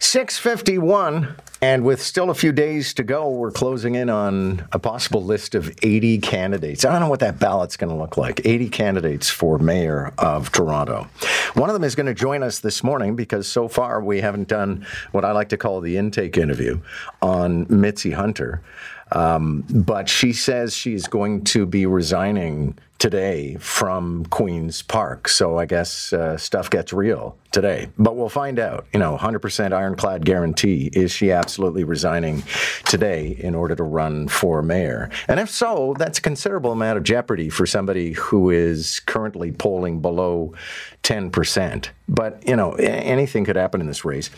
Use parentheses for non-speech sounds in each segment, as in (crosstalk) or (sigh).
651. And with still a few days to go, we're closing in on a possible list of 80 candidates. I don't know what that ballot's going to look like. 80 candidates for mayor of Toronto. One of them is going to join us this morning because so far we haven't done what I like to call the intake interview on Mitzi Hunter. Um, but she says she's going to be resigning today from Queen's Park. So I guess uh, stuff gets real today. But we'll find out. You know, 100% ironclad guarantee is she absolutely resigning today in order to run for mayor? And if so, that's a considerable amount of jeopardy for somebody who is currently polling below 10%. But, you know, anything could happen in this race.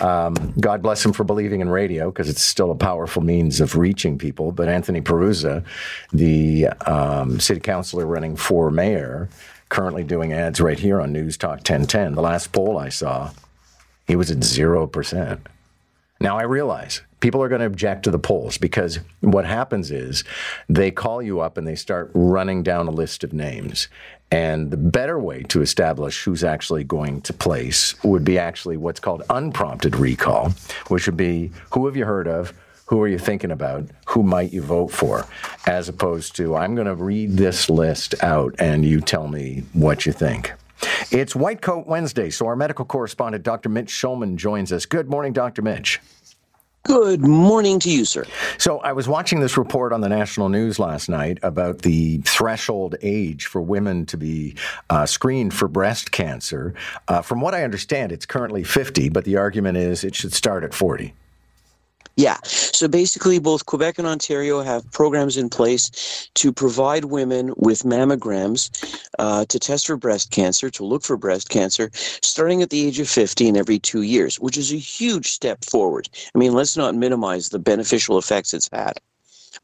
Um, God bless him for believing in radio because it's still a powerful means of reaching people. But Anthony Peruzza, the um, city councilor running for mayor, currently doing ads right here on News Talk 1010. The last poll I saw, he was at 0%. Now I realize people are going to object to the polls because what happens is they call you up and they start running down a list of names. And the better way to establish who's actually going to place would be actually what's called unprompted recall, which would be who have you heard of? Who are you thinking about? Who might you vote for? As opposed to, I'm going to read this list out and you tell me what you think. It's White Coat Wednesday, so our medical correspondent, Dr. Mitch Shulman, joins us. Good morning, Dr. Mitch. Good morning to you, sir. So, I was watching this report on the national news last night about the threshold age for women to be uh, screened for breast cancer. Uh, from what I understand, it's currently 50, but the argument is it should start at 40. Yeah. So basically, both Quebec and Ontario have programs in place to provide women with mammograms uh, to test for breast cancer, to look for breast cancer, starting at the age of 50 and every two years, which is a huge step forward. I mean, let's not minimize the beneficial effects it's had.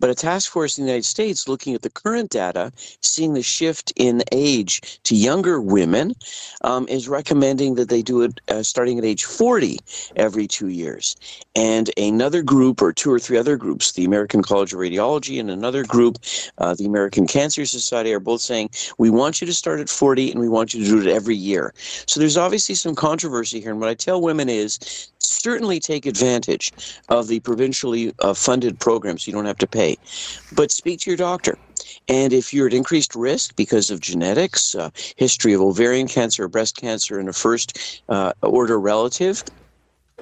But a task force in the United States looking at the current data, seeing the shift in age to younger women, um, is recommending that they do it uh, starting at age 40 every two years. And another group, or two or three other groups, the American College of Radiology and another group, uh, the American Cancer Society, are both saying, we want you to start at 40 and we want you to do it every year. So there's obviously some controversy here. And what I tell women is certainly take advantage of the provincially uh, funded programs. You don't have to pay, but speak to your doctor. And if you're at increased risk because of genetics, uh, history of ovarian cancer or breast cancer in a first uh, order relative,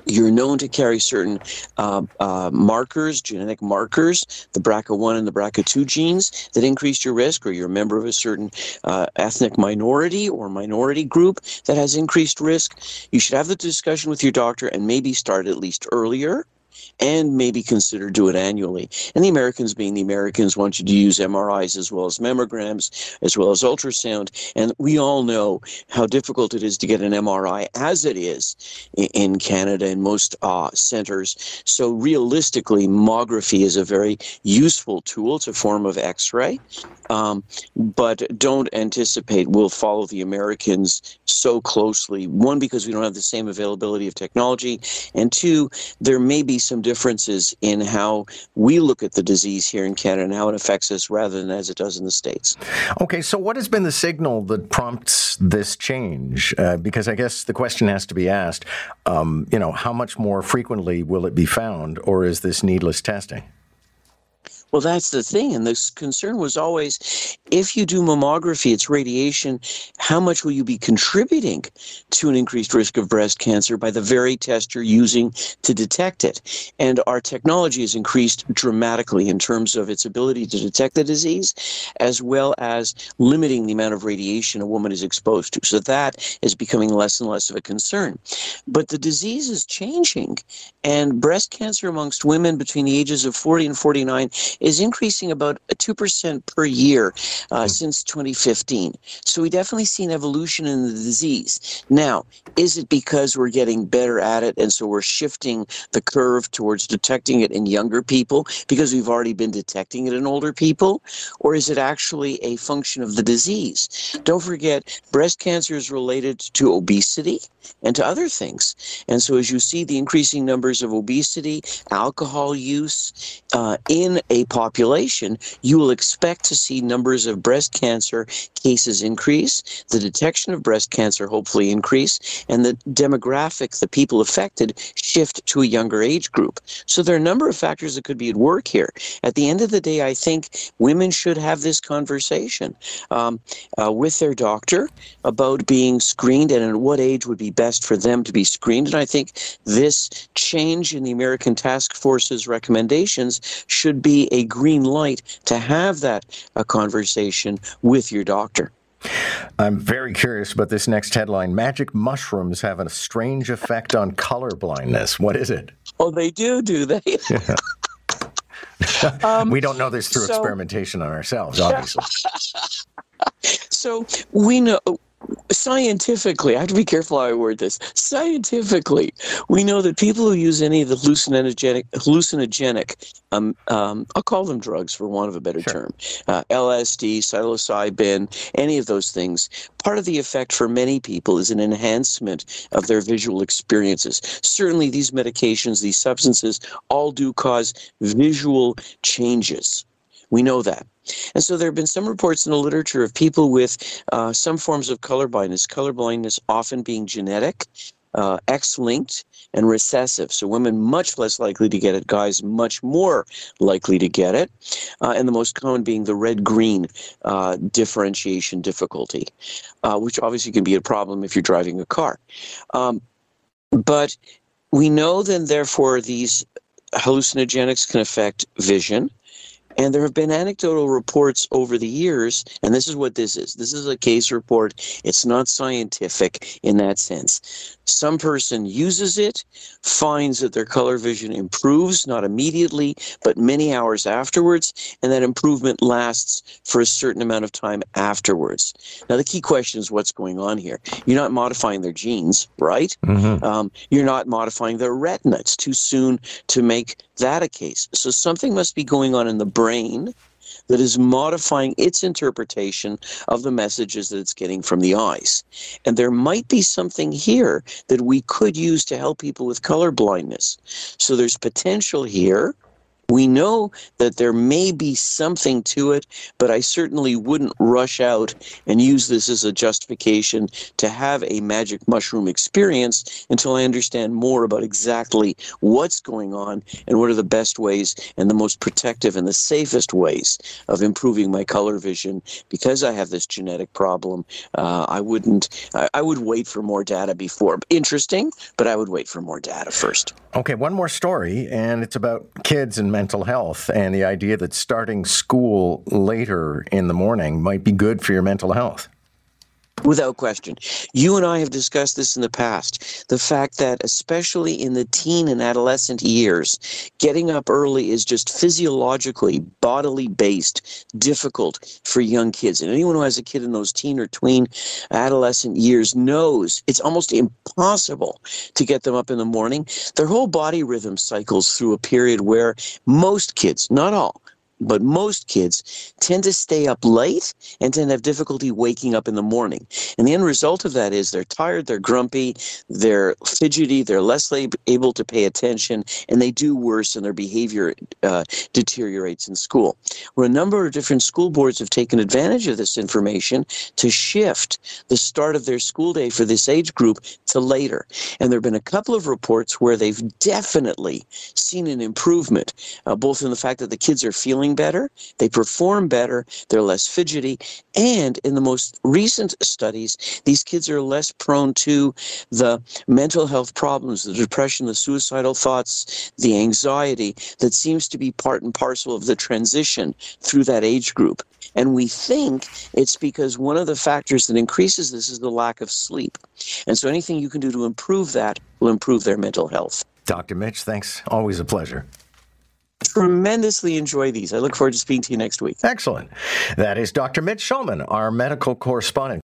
you're known to carry certain uh, uh, markers, genetic markers, the BRCA1 and the BRCA2 genes that increase your risk, or you're a member of a certain uh, ethnic minority or minority group that has increased risk. You should have the discussion with your doctor and maybe start at least earlier and maybe consider do it annually. And the Americans, being the Americans, want you to use MRIs as well as mammograms, as well as ultrasound. And we all know how difficult it is to get an MRI, as it is in Canada in most uh, centers. So realistically, mammography is a very useful tool. It's a form of X-ray. Um, but don't anticipate we'll follow the Americans so closely. One, because we don't have the same availability of technology, and two, there may be some differences in how we look at the disease here in Canada and how it affects us rather than as it does in the States. Okay, so what has been the signal that prompts this change? Uh, because I guess the question has to be asked, um, you know, how much more frequently will it be found, or is this needless testing? Well, that's the thing. And the concern was always if you do mammography, it's radiation, how much will you be contributing to an increased risk of breast cancer by the very test you're using to detect it? And our technology has increased dramatically in terms of its ability to detect the disease, as well as limiting the amount of radiation a woman is exposed to. So that is becoming less and less of a concern. But the disease is changing, and breast cancer amongst women between the ages of 40 and 49 is increasing about 2% per year uh, mm. since 2015. So we definitely see an evolution in the disease. Now, is it because we're getting better at it and so we're shifting the curve towards detecting it in younger people because we've already been detecting it in older people? Or is it actually a function of the disease? Don't forget, breast cancer is related to obesity and to other things. And so as you see the increasing numbers of obesity, alcohol use uh, in a population, you will expect to see numbers of breast cancer cases increase. The detection of breast cancer hopefully increase and the demographic, the people affected, shift to a younger age group. So there are a number of factors that could be at work here. At the end of the day, I think women should have this conversation um, uh, with their doctor about being screened and at what age would be best for them to be screened. And I think this change in the American Task Force's recommendations should be a green light to have that uh, conversation with your doctor. I'm very curious about this next headline. Magic mushrooms have a strange effect on color blindness. What is it? Oh, they do, do they? (laughs) Yeah. (laughs) um, we don't know this through so, experimentation on ourselves, obviously. (laughs) so we know scientifically, I have to be careful how I word this. Scientifically, we know that people who use any of the hallucinogenic, hallucinogenic, um, um, I'll call them drugs for want of a better sure. term, uh, LSD, psilocybin, any of those things, part of the effect for many people is an enhancement of their visual experiences. Certainly, these medications, these substances, all do cause visual changes. We know that. And so there have been some reports in the literature of people with uh, some forms of color blindness, color blindness often being genetic, uh, X-linked, and recessive. So women much less likely to get it, guys much more likely to get it, uh, and the most common being the red-green uh, differentiation difficulty, uh, which obviously can be a problem if you're driving a car. Um, but we know then, therefore, these hallucinogenics can affect vision. And there have been anecdotal reports over the years, and this is what this is. This is a case report. It's not scientific in that sense. Some person uses it, finds that their color vision improves, not immediately, but many hours afterwards, and that improvement lasts for a certain amount of time afterwards. Now, the key question is what's going on here? You're not modifying their genes, right? Mm-hmm. Um, you're not modifying their retina. It's too soon to make that a case. So something must be going on in the brain that is modifying its interpretation of the messages that it's getting from the eyes. And there might be something here that we could use to help people with color blindness. So there's potential here we know that there may be something to it, but I certainly wouldn't rush out and use this as a justification to have a magic mushroom experience until I understand more about exactly what's going on and what are the best ways and the most protective and the safest ways of improving my color vision. Because I have this genetic problem, uh, I wouldn't, I, I would wait for more data before. Interesting, but I would wait for more data first. Okay, one more story, and it's about kids and mental health and the idea that starting school later in the morning might be good for your mental health. Without question. You and I have discussed this in the past. The fact that, especially in the teen and adolescent years, getting up early is just physiologically, bodily based, difficult for young kids. And anyone who has a kid in those teen or tween adolescent years knows it's almost impossible to get them up in the morning. Their whole body rhythm cycles through a period where most kids, not all, but most kids tend to stay up late and tend to have difficulty waking up in the morning. And the end result of that is they're tired, they're grumpy, they're fidgety, they're less able to pay attention, and they do worse and their behavior uh, deteriorates in school. Well, a number of different school boards have taken advantage of this information to shift the start of their school day for this age group to later. And there have been a couple of reports where they've definitely seen an improvement, uh, both in the fact that the kids are feeling better, they perform better, they're less fidgety, and in the most recent studies, these kids are less prone to the mental health problems, the depression, the suicidal thoughts, the anxiety that seems to be part and parcel of the transition through that age group. And we think it's because one of the factors that increases this is the lack of sleep. And so anything you can do to improve that will improve their mental health. Dr. Mitch, thanks. Always a pleasure tremendously enjoy these. I look forward to speaking to you next week. Excellent. That is Dr. Mitch Shulman, our medical correspondent.